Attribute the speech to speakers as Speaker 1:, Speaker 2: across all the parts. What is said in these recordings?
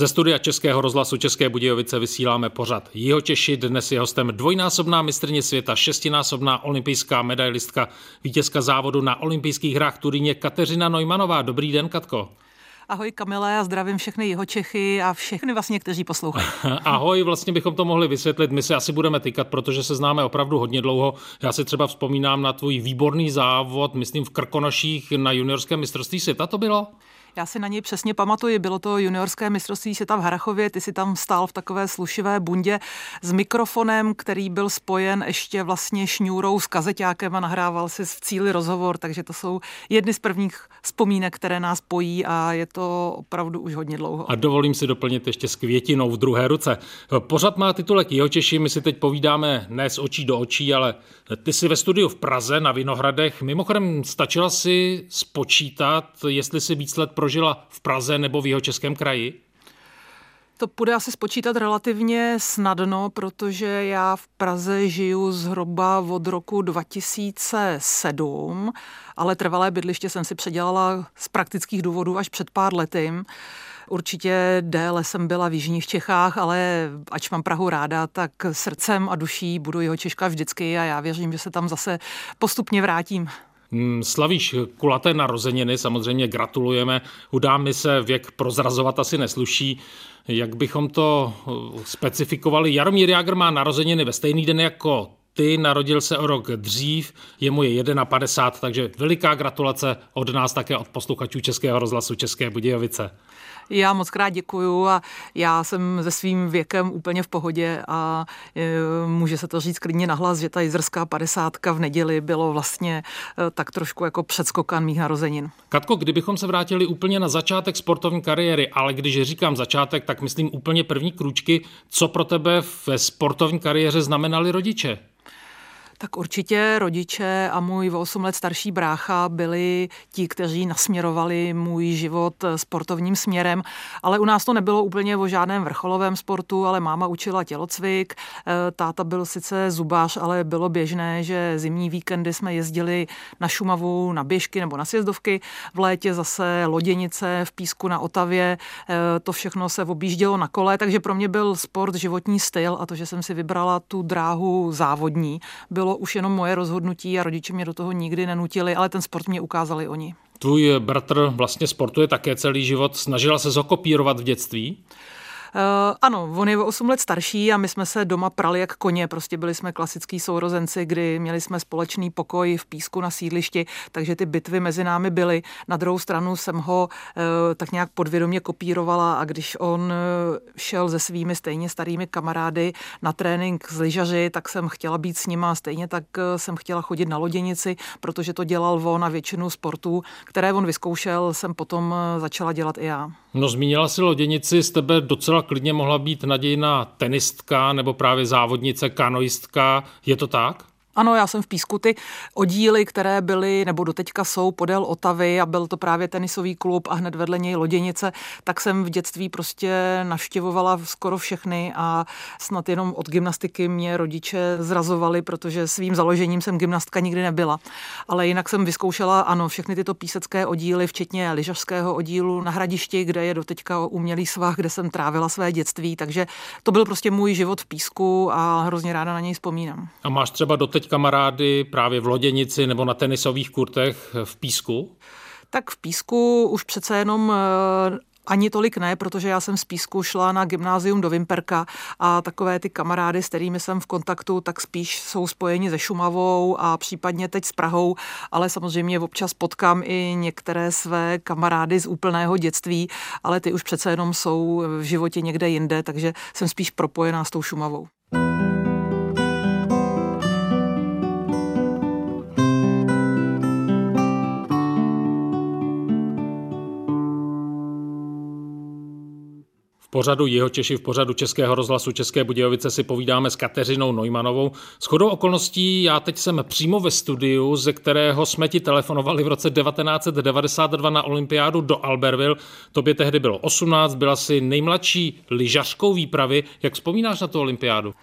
Speaker 1: Ze studia Českého rozhlasu České Budějovice vysíláme pořad Jeho Češi. Dnes je hostem dvojnásobná mistrně světa, šestinásobná olympijská medailistka, vítězka závodu na olympijských hrách Turíně Kateřina Nojmanová. Dobrý den, Katko.
Speaker 2: Ahoj Kamile a zdravím všechny jeho Čechy a všechny vlastně, kteří poslouchají.
Speaker 1: Ahoj, vlastně bychom to mohli vysvětlit. My se asi budeme tykat, protože se známe opravdu hodně dlouho. Já si třeba vzpomínám na tvůj výborný závod, myslím v Krkonoších na juniorském mistrovství světa to bylo?
Speaker 2: Já si na něj přesně pamatuji, bylo to juniorské mistrovství světa v Harachově, ty si tam stál v takové slušivé bundě s mikrofonem, který byl spojen ještě vlastně šňůrou s kazeťákem a nahrával si v cíli rozhovor, takže to jsou jedny z prvních vzpomínek, které nás pojí a je to opravdu už hodně dlouho.
Speaker 1: A dovolím si doplnit ještě s květinou v druhé ruce. Pořad má titulek Jihočeši, my si teď povídáme ne z očí do očí, ale ty jsi ve studiu v Praze na Vinohradech. Mimochodem stačila si spočítat, jestli si víc let prožila v Praze nebo v jeho českém kraji?
Speaker 2: To půjde asi spočítat relativně snadno, protože já v Praze žiju zhruba od roku 2007, ale trvalé bydliště jsem si předělala z praktických důvodů až před pár lety. Určitě déle jsem byla v Jižních Čechách, ale ač mám Prahu ráda, tak srdcem a duší budu jeho Češka vždycky a já věřím, že se tam zase postupně vrátím.
Speaker 1: Hmm, slavíš kulaté narozeniny, samozřejmě gratulujeme. Udámi se věk prozrazovat asi nesluší. Jak bychom to uh, specifikovali? Jaromír Jágr má narozeniny ve stejný den jako ty, narodil se o rok dřív, je mu je 51, takže veliká gratulace od nás také od posluchačů Českého rozhlasu České Budějovice.
Speaker 2: Já moc krát děkuju a já jsem se svým věkem úplně v pohodě a e, může se to říct klidně nahlas, že ta jizrská padesátka v neděli bylo vlastně e, tak trošku jako předskokan mých narozenin.
Speaker 1: Katko, kdybychom se vrátili úplně na začátek sportovní kariéry, ale když říkám začátek, tak myslím úplně první kručky, co pro tebe ve sportovní kariéře znamenali rodiče?
Speaker 2: Tak určitě rodiče a můj o 8 let starší brácha byli ti, kteří nasměrovali můj život sportovním směrem, ale u nás to nebylo úplně o žádném vrcholovém sportu, ale máma učila tělocvik, eh, táta byl sice zubář, ale bylo běžné, že zimní víkendy jsme jezdili na Šumavu, na běžky nebo na sjezdovky, v létě zase loděnice v písku na Otavě, eh, to všechno se objíždělo na kole, takže pro mě byl sport životní styl a to, že jsem si vybrala tu dráhu závodní, bylo bylo už jenom moje rozhodnutí a rodiče mě do toho nikdy nenutili, ale ten sport mě ukázali oni.
Speaker 1: Tvůj bratr vlastně sportuje také celý život. Snažila se zokopírovat v dětství?
Speaker 2: Uh, ano, on je o 8 let starší a my jsme se doma prali jak koně, prostě byli jsme klasický sourozenci, kdy měli jsme společný pokoj v písku na sídlišti, takže ty bitvy mezi námi byly. Na druhou stranu jsem ho uh, tak nějak podvědomě kopírovala a když on uh, šel se svými stejně starými kamarády na trénink z lyžaři, tak jsem chtěla být s nima, stejně tak jsem chtěla chodit na loděnici, protože to dělal on a většinu sportů, které on vyzkoušel, jsem potom začala dělat i já.
Speaker 1: No zmínila si loděnici, z tebe docela klidně mohla být nadějná tenistka nebo právě závodnice, kanoistka. Je to tak?
Speaker 2: Ano, já jsem v Písku ty oddíly, které byly nebo doteďka jsou podél Otavy a byl to právě tenisový klub a hned vedle něj loděnice, tak jsem v dětství prostě navštěvovala skoro všechny a snad jenom od gymnastiky mě rodiče zrazovali, protože svým založením jsem gymnastka nikdy nebyla. Ale jinak jsem vyzkoušela, ano, všechny tyto písecké oddíly, včetně lyžařského oddílu na hradišti, kde je doteďka umělý svah, kde jsem trávila své dětství, takže to byl prostě můj život v Písku a hrozně ráda na něj vzpomínám.
Speaker 1: A máš třeba doteď kamarády právě v loděnici nebo na tenisových kurtech v Písku?
Speaker 2: Tak v Písku už přece jenom eh, ani tolik ne, protože já jsem z Písku šla na gymnázium do Vimperka a takové ty kamarády, s kterými jsem v kontaktu, tak spíš jsou spojeni se Šumavou a případně teď s Prahou, ale samozřejmě občas potkám i některé své kamarády z úplného dětství, ale ty už přece jenom jsou v životě někde jinde, takže jsem spíš propojená s tou Šumavou.
Speaker 1: Pořadu Jeho Češi v pořadu Českého rozhlasu České Budějovice si povídáme s Kateřinou Neumanovou. S chodou okolností já teď jsem přímo ve studiu, ze kterého jsme ti telefonovali v roce 1992 na olympiádu do Albertville. Tobě tehdy bylo 18, byla si nejmladší lyžařkou výpravy. Jak vzpomínáš na tu olympiádu?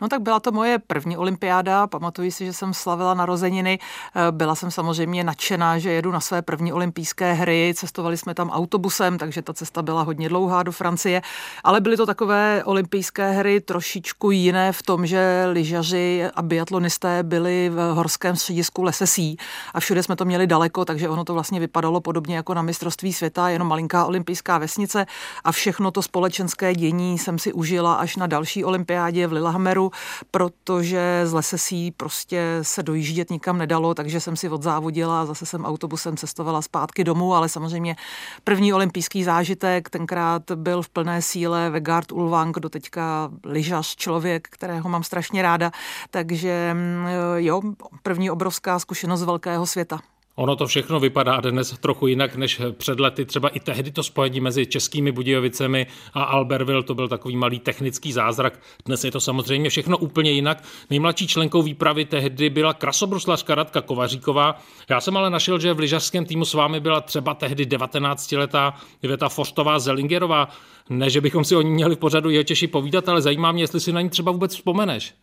Speaker 2: No tak byla to moje první olympiáda, pamatuji si, že jsem slavila narozeniny, eh, byla jsem samozřejmě nadšená, že jedu na své první olympijské hry, cestovali jsme tam autobusem, takže ta cesta byla hodně dlouhá do Francie, ale byly to takové olympijské hry trošičku jiné v tom, že lyžaři a biatlonisté byli v horském středisku Lesesí a všude jsme to měli daleko, takže ono to vlastně vypadalo podobně jako na mistrovství světa, jenom malinká olympijská vesnice. A všechno to společenské dění jsem si užila až na další olympiádě v Lillehammeru, protože z Lesesí prostě se dojíždět nikam nedalo, takže jsem si odzávodila a zase jsem autobusem cestovala zpátky domů, ale samozřejmě první olympijský zážitek tenkrát byl v plné síle Vegard Ulvang, do teďka lyžař, člověk, kterého mám strašně ráda, takže mm, jo, první obrovská zkušenost z velkého světa.
Speaker 1: Ono to všechno vypadá dnes trochu jinak než před lety. Třeba i tehdy to spojení mezi českými Budějovicemi a Albertville, to byl takový malý technický zázrak. Dnes je to samozřejmě všechno úplně jinak. Nejmladší členkou výpravy tehdy byla krasobruslařka Radka Kovaříková. Já jsem ale našel, že v lyžařském týmu s vámi byla třeba tehdy 19-letá Iveta Forstová Zelingerová. Ne, že bychom si o ní měli v pořadu je Češi povídat, ale zajímá mě, jestli si na ní třeba vůbec vzpomeneš.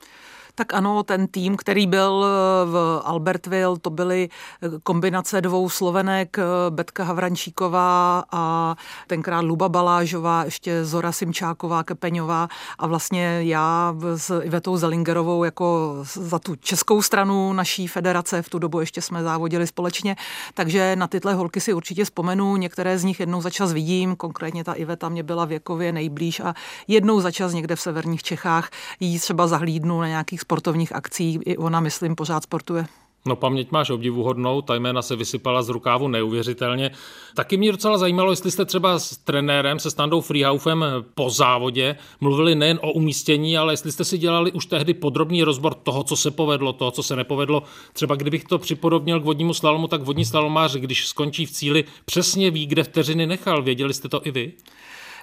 Speaker 2: Tak ano, ten tým, který byl eh, v Albertville, to byly eh, kombinace dvou slovenek, eh, Betka Havrančíková a tenkrát Luba Balážová, ještě Zora Simčáková, Kepeňová. A vlastně já s Ivetou Zelingerovou jako za tu českou stranu naší federace, v tu dobu ještě jsme závodili společně, takže na tyhle holky si určitě vzpomenu, některé z nich jednou za čas vidím, konkrétně ta Iveta mě byla věkově nejblíž a jednou za čas někde v severních Čechách. Jí třeba zahlídnu na nějakých sportovních akcí. I ona, myslím, pořád sportuje.
Speaker 1: No paměť máš obdivuhodnou, ta jména se vysypala z rukávu neuvěřitelně. Taky mě docela zajímalo, jestli jste třeba s trenérem, se Standou Freehaufem po závodě mluvili nejen o umístění, ale jestli jste si dělali už tehdy podrobný rozbor toho, co se povedlo, toho, co se nepovedlo. Třeba kdybych to připodobnil k vodnímu slalomu, tak vodní slalomář, když skončí v cíli, přesně ví, kde vteřiny nechal. Věděli jste to i vy?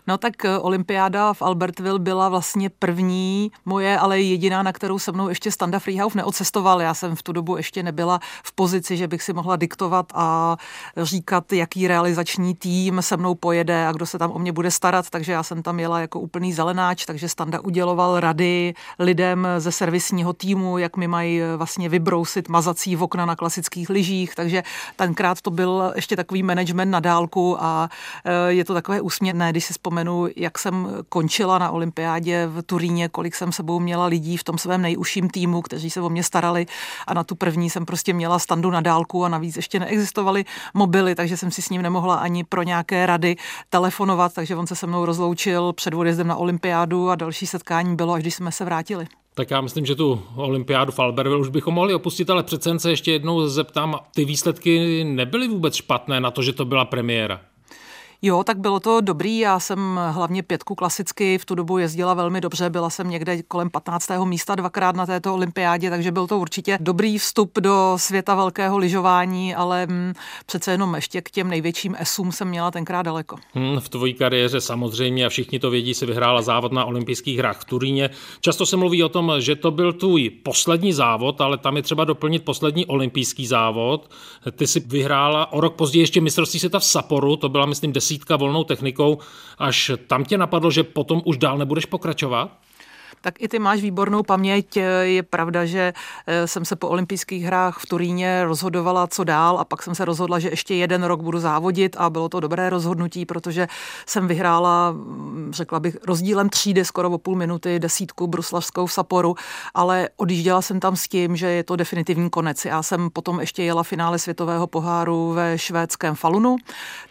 Speaker 2: No tak eh, olympiáda v Albertville byla vlastně první moje, ale jediná, na kterou se mnou ještě Standa Freehouse neocestoval. Já jsem v tu dobu ještě nebyla v pozici, že bych si mohla diktovat a říkat, jaký realizační tým se mnou pojede a kdo se tam o mě bude starat, takže já jsem tam jela jako úplný zelenáč, takže Standa uděloval rady lidem ze servisního týmu, jak mi mají eh, vlastně vybrousit mazací v okna na klasických lyžích, takže tenkrát to byl ještě takový management na dálku a eh, je to takové úsměvné, když si vzpomenu, jak jsem končila na olympiádě v Turíně, kolik jsem sebou měla lidí v tom svém nejužším týmu, kteří se o mě starali a na tu první jsem prostě měla standu na dálku a navíc ještě neexistovaly mobily, takže jsem si s ním nemohla ani pro nějaké rady telefonovat, takže on se se mnou rozloučil před odjezdem na olympiádu a další setkání bylo, až když jsme se vrátili.
Speaker 1: Tak já myslím, že tu olympiádu v Albertville už bychom mohli opustit, ale přece se ještě jednou zeptám, ty výsledky nebyly vůbec špatné na to, že to byla premiéra.
Speaker 2: Jo, tak bylo to dobrý. Já jsem hlavně pětku klasicky v tu dobu jezdila velmi dobře. Byla jsem někde kolem 15. místa dvakrát na této olympiádě, takže byl to určitě dobrý vstup do světa velkého lyžování, ale hm, přece jenom ještě k těm největším esům jsem měla tenkrát daleko.
Speaker 1: Hmm, v tvojí kariéře samozřejmě, a všichni to vědí, si vyhrála závod na olympijských hrách v Turíně. Často se mluví o tom, že to byl tvůj poslední závod, ale tam je třeba doplnit poslední olympijský závod. Ty si vyhrála o rok později ještě mistrovství světa v Saporu, to byla myslím desítka volnou technikou, až tam tě napadlo, že potom už dál nebudeš pokračovat?
Speaker 2: Tak i ty máš výbornou paměť. Je pravda, že eh, jsem se po olympijských hrách v Turíně rozhodovala, co dál a pak jsem se rozhodla, že ještě jeden rok budu závodit a bylo to dobré rozhodnutí, protože jsem vyhrála, mm, řekla bych, rozdílem třídy skoro o půl minuty desítku bruslavskou v Saporu, ale odjížděla jsem tam s tím, že je to definitivní konec. Já jsem potom ještě jela finále světového poháru ve švédském Falunu.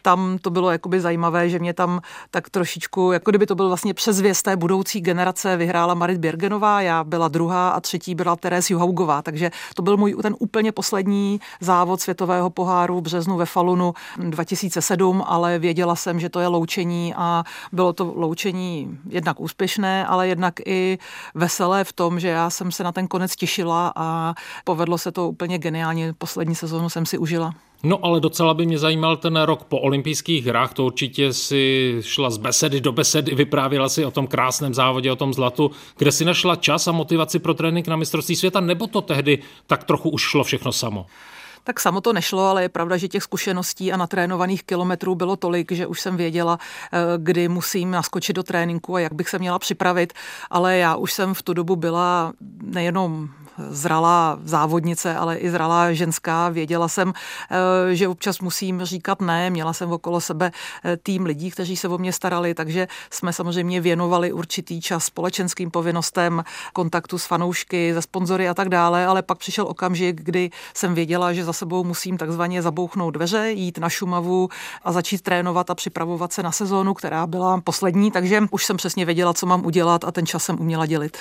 Speaker 2: Tam to bylo jakoby zajímavé, že mě tam tak trošičku, jako kdyby to byl vlastně přezvěst té budoucí generace, vyhrála Marit Běrgenová, já byla druhá a třetí byla Teres Juhaugová, takže to byl můj ten úplně poslední závod světového poháru v březnu ve Falunu 2007, ale věděla jsem, že to je loučení a bylo to loučení jednak úspěšné, ale jednak i veselé v tom, že já jsem se na ten konec těšila a povedlo se to úplně geniálně. Poslední sezónu jsem si užila.
Speaker 1: No ale docela by mě zajímal ten rok po olympijských hrách, to určitě si šla z besedy do besedy, vyprávěla si o tom krásném závodě, o tom zlatu, kde si našla čas a motivaci pro trénink na mistrovství světa, nebo to tehdy tak trochu už šlo všechno samo?
Speaker 2: Tak samo to nešlo, ale je pravda, že těch zkušeností a natrénovaných kilometrů bylo tolik, že už jsem věděla, eh, kdy musím naskočit do tréninku a jak bych se měla připravit, ale já už jsem v tu dobu byla nejenom zralá závodnice, ale i zralá ženská. Věděla jsem, eh, že občas musím říkat ne. Měla jsem okolo sebe eh, tým lidí, kteří se o mě starali, takže jsme samozřejmě věnovali určitý čas společenským povinnostem, kontaktu s fanoušky, ze sponzory a tak dále, ale pak přišel okamžik, kdy jsem věděla, že za sebou musím takzvaně zabouchnout dveře, jít na Šumavu a začít trénovat a připravovat se na sezónu, která byla poslední, takže už jsem přesně věděla, co mám udělat a ten čas jsem uměla dělit.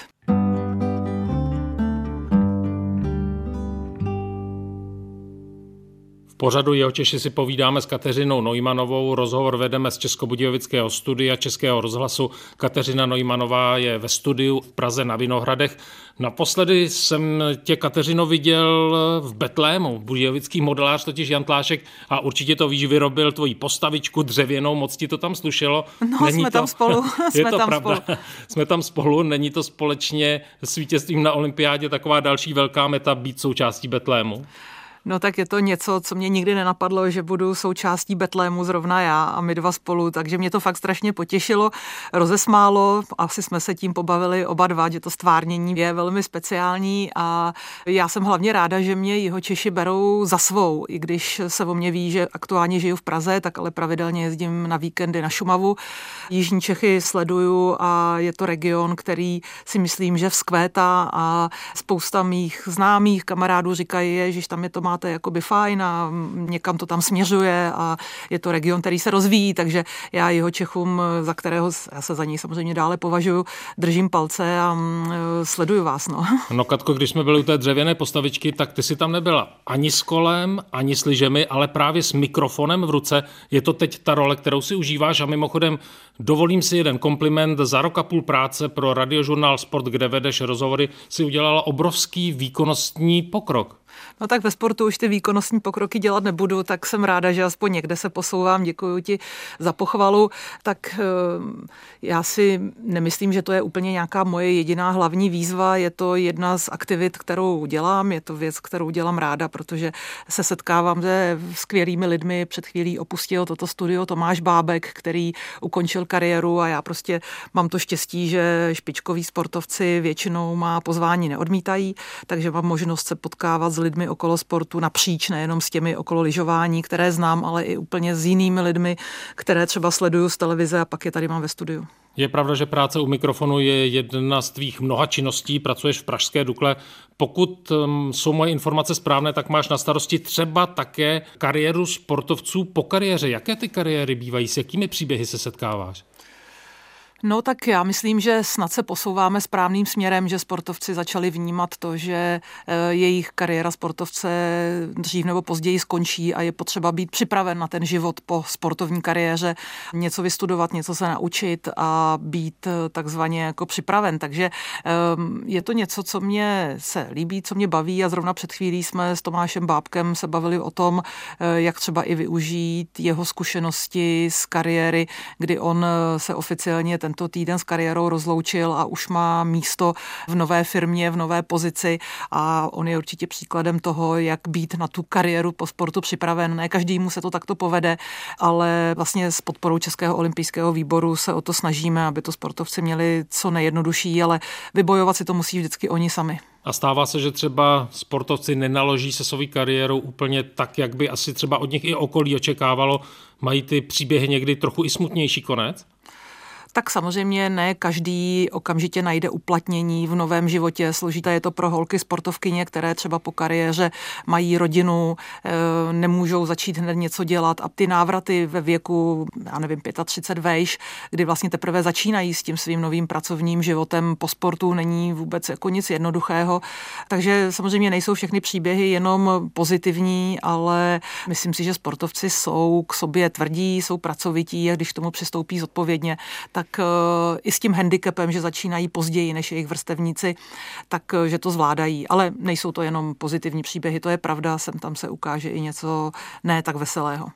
Speaker 1: Pořadu jeho Češi si povídáme s Kateřinou Nojmanovou. Rozhovor vedeme z Českobudějovického studia Českého rozhlasu. Kateřina Nojmanová je ve studiu v Praze na Vinohradech. Naposledy jsem tě, Kateřino, viděl v Betlému. Budějovický modelář, totiž Jan Tlášek, a určitě to víš, vyrobil tvoji postavičku dřevěnou, moc ti to tam slušelo.
Speaker 2: No, Není jsme to... tam spolu.
Speaker 1: je
Speaker 2: jsme
Speaker 1: to
Speaker 2: tam
Speaker 1: pravda. Spolu. jsme tam spolu. Není to společně s vítězstvím na olympiádě taková další velká meta být součástí Betlému?
Speaker 2: No tak je to něco, co mě nikdy nenapadlo, že budu součástí Betlému zrovna já a my dva spolu, takže mě to fakt strašně potěšilo, rozesmálo, asi jsme se tím pobavili oba dva, že to stvárnění je velmi speciální a já jsem hlavně ráda, že mě jeho Češi berou za svou, i když se o mě ví, že aktuálně žiju v Praze, tak ale pravidelně jezdím na víkendy na Šumavu. Jižní Čechy sleduju a je to region, který si myslím, že vzkvétá a spousta mých známých kamarádů říkají, že tam je to má máte jakoby fajn a někam to tam směřuje a je to region, který se rozvíjí, takže já jeho Čechům, za kterého já se za něj samozřejmě dále považuji, držím palce a mm, sleduju vás. No.
Speaker 1: no Katko, když jsme byli u té dřevěné postavičky, tak ty si tam nebyla ani s kolem, ani s lyžemi, ale právě s mikrofonem v ruce. Je to teď ta role, kterou si užíváš a mimochodem dovolím si jeden kompliment. Za rok a půl práce pro radiožurnál Sport, kde vedeš rozhovory, si udělala obrovský výkonnostní pokrok.
Speaker 2: No tak ve sportu už ty výkonnostní pokroky dělat nebudu, tak jsem ráda, že aspoň někde se posouvám. Děkuji ti za pochvalu. Tak eh, já si nemyslím, že to je úplně nějaká moje jediná hlavní výzva. Je to jedna z aktivit, kterou dělám. Je to věc, kterou dělám ráda, protože se setkávám se skvělými lidmi. Před chvílí opustil toto studio Tomáš Bábek, který ukončil kariéru a já prostě mám to štěstí, že špičkoví sportovci většinou má pozvání neodmítají, takže mám možnost se potkávat s lidmi okolo sportu napříč, nejenom s těmi okolo lyžování, které znám, ale i úplně s jinými lidmi, které třeba sleduju z televize a pak je tady mám ve studiu.
Speaker 1: Je pravda, že práce u mikrofonu je jedna z tvých mnoha činností, pracuješ v Pražské Dukle. Pokud um, jsou moje informace správné, tak máš na starosti třeba také kariéru sportovců po kariéře. Jaké ty kariéry bývají, s jakými příběhy se setkáváš?
Speaker 2: No tak já myslím, že snad se posouváme správným směrem, že sportovci začali vnímat to, že eh, jejich kariéra sportovce dřív nebo později skončí a je potřeba být připraven na ten život po sportovní kariéře, něco vystudovat, něco se naučit a být eh, takzvaně jako připraven. Takže ehm, je to něco, co mě se líbí, co mě baví a zrovna před chvílí jsme s Tomášem Bábkem se bavili o tom, jak třeba i využít jeho zkušenosti z kariéry, kdy on se oficiálně ten tento týden s kariérou rozloučil a už má místo v nové firmě, v nové pozici a on je určitě příkladem toho, jak být na tu kariéru po sportu připraven. Ne každému se to takto povede, ale vlastně s podporou Českého olympijského výboru se o to snažíme, aby to sportovci měli co nejjednodušší, ale vybojovat si to musí vždycky oni sami.
Speaker 1: A stává se, že třeba sportovci nenaloží se svou kariérou úplně tak, jak by asi třeba od nich i okolí očekávalo. Mají ty příběhy někdy trochu i smutnější konec?
Speaker 2: Tak samozřejmě ne každý okamžitě najde uplatnění v novém životě. Složité je to pro holky sportovkyně, které třeba po kariéře mají rodinu, eh, nemůžou začít hned něco dělat a ty návraty ve věku, já nevím, 35 vejš, kdy vlastně teprve začínají s tím svým novým pracovním životem po sportu, není vůbec jako nic jednoduchého. Takže samozřejmě nejsou všechny příběhy jenom pozitivní, ale myslím si, že sportovci jsou k sobě tvrdí, jsou pracovití a když k tomu přistoupí zodpovědně, tak eh, i s tím handicapem, že začínají později než jejich vrstevníci, tak eh, že to zvládají. Ale nejsou to jenom pozitivní příběhy, to je pravda, sem tam se ukáže i něco ne tak veselého.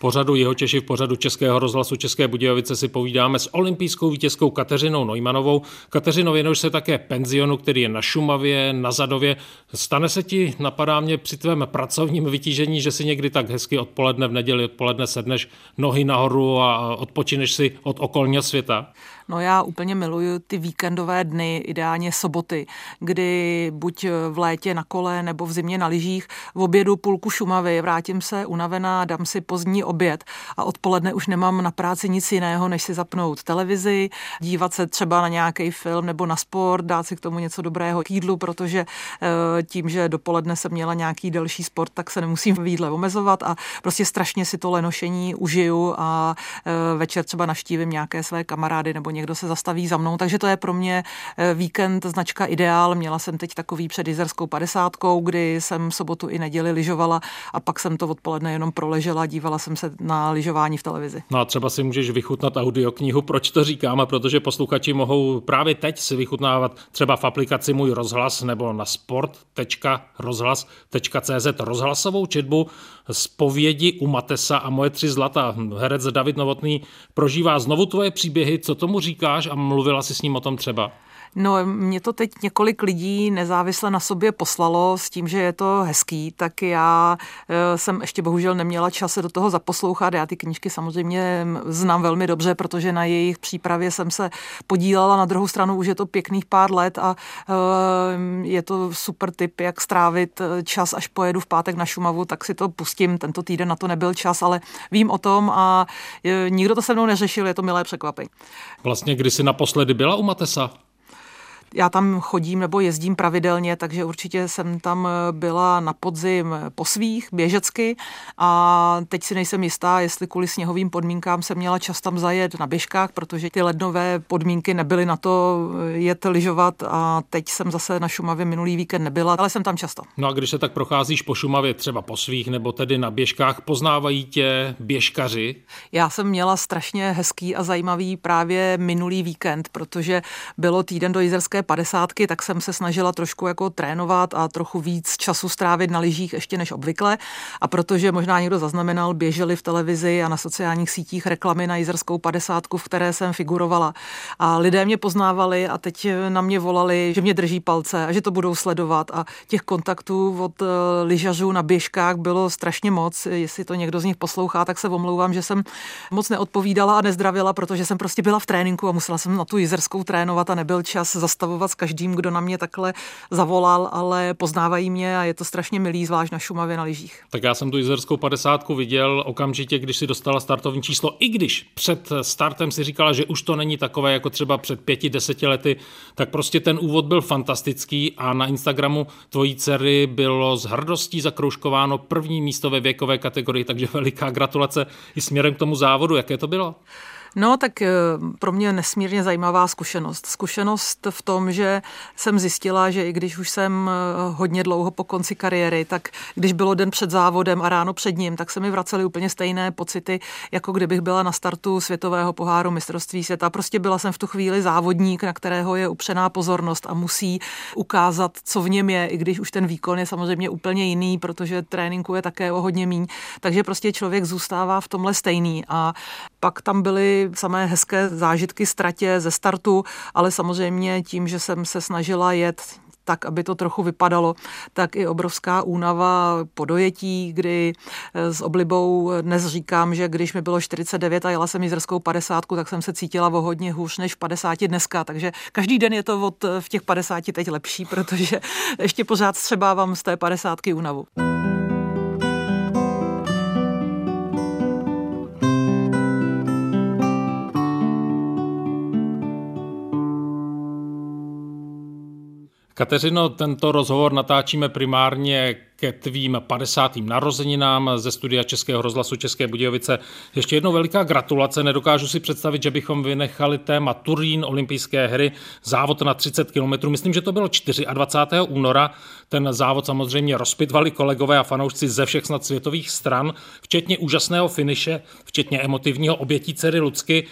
Speaker 1: Pořadu jeho Češi, v pořadu Českého rozhlasu České Budějovice si povídáme s olympijskou vítězkou Kateřinou Neumanovou. Kateřino, věnuješ se také penzionu, který je na Šumavě, na Zadově. Stane se ti, napadá mě při tvém pracovním vytížení, že si někdy tak hezky odpoledne v neděli odpoledne sedneš nohy nahoru a odpočineš si od okolního světa?
Speaker 2: No já úplně miluju ty víkendové dny, ideálně soboty, kdy buď v létě na kole nebo v zimě na lyžích v obědu půlku Šumavy, vrátím se unavená, dám si pozdní oběd a odpoledne už nemám na práci nic jiného, než si zapnout televizi, dívat se třeba na nějaký film nebo na sport, dát si k tomu něco dobrého k jídlu, protože eh, tím, že dopoledne jsem měla nějaký delší sport, tak se nemusím v jídle omezovat a prostě strašně si to lenošení užiju a eh, večer třeba naštívím nějaké své kamarády nebo někdo se zastaví za mnou, takže to je pro mě eh, víkend značka ideál. Měla jsem teď takový před Jizerskou padesátkou, kdy jsem sobotu i neděli lyžovala a pak jsem to odpoledne jenom proležela, dívala jsem se na lyžování v televizi.
Speaker 1: No a třeba si můžeš vychutnat audioknihu, proč to říkáme, protože posluchači mohou právě teď si vychutnávat třeba v aplikaci Můj rozhlas nebo na sport.rozhlas.cz rozhlasovou četbu Spovědi u Matesa a moje tři zlata. Herec David Novotný prožívá znovu tvoje příběhy, co tomu říkáš a mluvila si s ním o tom třeba?
Speaker 2: No, mě to teď několik lidí nezávisle na sobě poslalo s tím, že je to hezký, tak já eh, jsem ještě bohužel neměla čas se do toho zaposlouchat. Já ty knížky samozřejmě znám velmi dobře, protože na jejich přípravě jsem se podílela. Na druhou stranu už je to pěkných pár let a eh, je to super tip, jak strávit eh, čas, až pojedu v pátek na Šumavu, tak si to pustím. Tento týden na to nebyl čas, ale vím o tom a nikdo to se mnou neřešil, je to milé překvapení.
Speaker 1: Vlastně, kdy jsi naposledy byla u Matesa?
Speaker 2: Já tam chodím nebo jezdím pravidelně, takže určitě jsem tam byla na podzim po svých, běžecky a teď si nejsem jistá, jestli kvůli sněhovým podmínkám jsem měla čas tam zajet na běžkách, protože ty lednové podmínky nebyly na to jet lyžovat a teď jsem zase na Šumavě minulý víkend nebyla, ale jsem tam často.
Speaker 1: No a když se tak procházíš po Šumavě třeba po svých nebo tedy na běžkách, poznávají tě běžkaři?
Speaker 2: Já jsem měla strašně hezký a zajímavý právě minulý víkend, protože bylo týden do Jizerské padesátky, tak jsem se snažila trošku jako trénovat a trochu víc času strávit na lyžích ještě než obvykle. A protože možná někdo zaznamenal, běželi v televizi a na sociálních sítích reklamy na jizerskou padesátku, v které jsem figurovala. A lidé mě poznávali a teď na mě volali, že mě drží palce a že to budou sledovat. A těch kontaktů od eh, lyžařů na běžkách bylo strašně moc. Jestli to někdo z nich poslouchá, tak se omlouvám, že jsem moc neodpovídala a nezdravila, protože jsem prostě byla v tréninku a musela jsem na tu jizerskou trénovat a nebyl čas zastavovat zastavovat s každým, kdo na mě takhle zavolal, ale poznávají mě a je to strašně milý, zvlášť na Šumavě na lyžích.
Speaker 1: Tak já jsem tu jizerskou padesátku viděl okamžitě, když si dostala startovní číslo, i když před startem si říkala, že už to není takové jako třeba před pěti, deseti lety, tak prostě ten úvod byl fantastický a na Instagramu tvojí dcery bylo s hrdostí zakroužkováno první místo ve věkové kategorii, takže veliká gratulace i směrem k tomu závodu. Jaké to bylo?
Speaker 2: No, tak eh, pro mě nesmírně zajímavá zkušenost. Zkušenost v tom, že jsem zjistila, že i když už jsem eh, hodně dlouho po konci kariéry, tak když bylo den před závodem a ráno před ním, tak se mi vracely úplně stejné pocity, jako kdybych byla na startu světového poháru mistrovství světa. Prostě byla jsem v tu chvíli závodník, na kterého je upřená pozornost a musí ukázat, co v něm je, i když už ten výkon je samozřejmě úplně jiný, protože tréninku je také o hodně míň. Takže prostě člověk zůstává v tomhle stejný. A pak tam byly samé hezké zážitky ztratě ze startu, ale samozřejmě tím, že jsem se snažila jet tak, aby to trochu vypadalo, tak i obrovská únava po dojetí, kdy eh, s oblibou dnes říkám, že když mi bylo 49 a jela jsem jízerskou 50, tak jsem se cítila o hodně hůř než v 50 dneska, takže každý den je to od v těch 50 teď lepší, protože ještě pořád střebávám z té 50 únavu.
Speaker 1: Kateřino, tento rozhovor natáčíme primárně ke tvým 50. narozeninám ze studia Českého rozhlasu České Budějovice. Ještě jednou veliká gratulace. Nedokážu si představit, že bychom vynechali téma Turín, olympijské hry, závod na 30 km. Myslím, že to bylo 24. února. Ten závod samozřejmě rozpitvali kolegové a fanoušci ze všech snad světových stran, včetně úžasného finiše, včetně emotivního obětí dcery Lucky.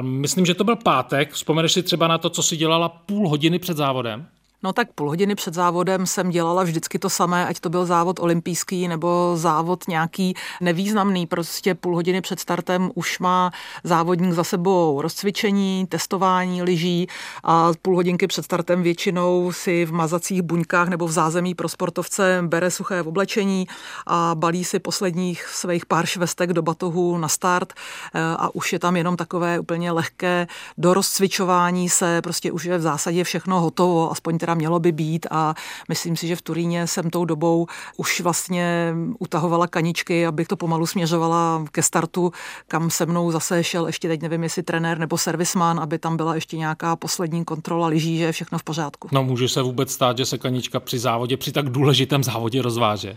Speaker 1: Myslím, že to byl pátek. Vzpomeneš si třeba na to, co si dělala půl hodiny před závodem?
Speaker 2: No tak půl hodiny před závodem jsem dělala vždycky to samé, ať to byl závod olympijský nebo závod nějaký nevýznamný. Prostě půl hodiny před startem už má závodník za sebou rozcvičení, testování lyží a půl hodinky před startem většinou si v mazacích buňkách nebo v zázemí pro sportovce bere suché oblečení a balí si posledních svých pár švestek do batohu na start a už je tam jenom takové úplně lehké dorozcvičování se, prostě už je v zásadě všechno hotovo, aspoň teda mělo by být a myslím si, že v Turíně jsem tou dobou už vlastně utahovala kaničky, abych to pomalu směřovala ke startu, kam se mnou zase šel ještě teď nevím, jestli trenér nebo servisman, aby tam byla ještě nějaká poslední kontrola lyží, že je všechno v pořádku.
Speaker 1: No může se vůbec stát, že se kanička při závodě, při tak důležitém závodě rozváže?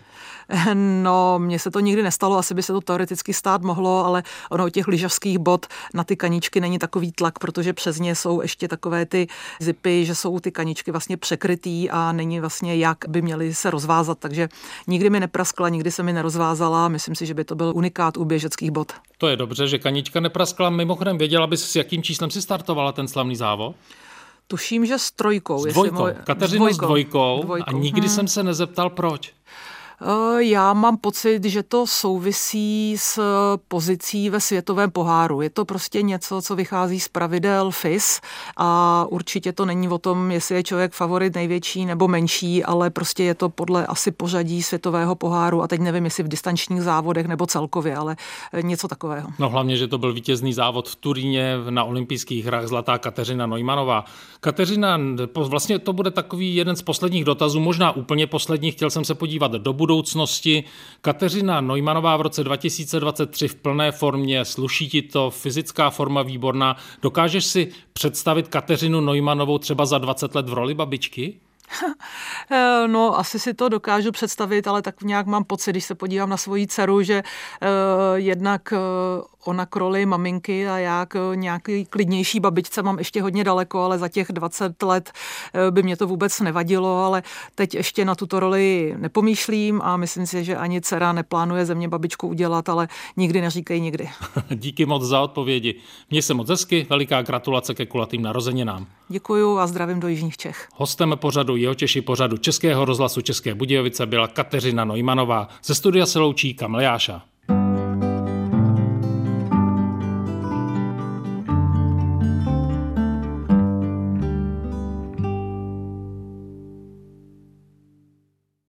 Speaker 2: No, mně se to nikdy nestalo, asi by se to teoreticky stát mohlo, ale ono u těch lyžařských bod na ty kaničky není takový tlak, protože přes ně jsou ještě takové ty zipy, že jsou ty kaničky vlastně překrytý a není vlastně jak by měly se rozvázat, takže nikdy mi nepraskla, nikdy se mi nerozvázala, myslím si, že by to byl unikát u běžeckých bod.
Speaker 1: To je dobře, že kanička nepraskla. Mimochodem, věděla bys, s jakým číslem si startovala ten slavný závod?
Speaker 2: Tuším, že s trojkou.
Speaker 1: S dvojkou. Můj... Kateřina s dvojkou. S dvojkou. dvojkou. A nikdy hmm. jsem se nezeptal, proč.
Speaker 2: Eh, já mám pocit, že to souvisí s pozicí ve světovém poháru. Je to prostě něco, co vychází z pravidel FIS a určitě to není o tom, jestli je člověk favorit největší nebo menší, ale prostě je to podle asi pořadí světového poháru a teď nevím, jestli v distančních závodech nebo celkově, ale eh, něco takového.
Speaker 1: No hlavně, že to byl vítězný závod v Turíně na olympijských hrách Zlatá Kateřina Neumannová. Kateřina, vlastně to bude takový jeden z posledních dotazů, možná úplně poslední, chtěl jsem se podívat do budoucnosti. Kateřina Neumannová v roce 2023 v plné formě, sluší ti to, fyzická forma výborná. Dokážeš si představit Kateřinu Neumannovou třeba za 20 let v roli babičky?
Speaker 2: Eh, no, asi si to dokážu představit, ale tak nějak mám pocit, když se podívám na svoji dceru, že uh, jednak uh, ona k roli maminky a já k nějaký klidnější babičce mám ještě hodně daleko, ale za těch 20 let by mě to vůbec nevadilo, ale teď ještě na tuto roli nepomýšlím a myslím si, že ani dcera neplánuje ze mě babičku udělat, ale nikdy neříkej nikdy.
Speaker 1: Díky moc za odpovědi. Mně se moc hezky, veliká gratulace ke kulatým narozeninám.
Speaker 2: Děkuju a zdravím do Jižních Čech.
Speaker 1: Hostem pořadu jeho Češi pořadu Českého rozhlasu České Budějovice byla Kateřina Nojmanová. Ze studia se loučí Kamlejáša.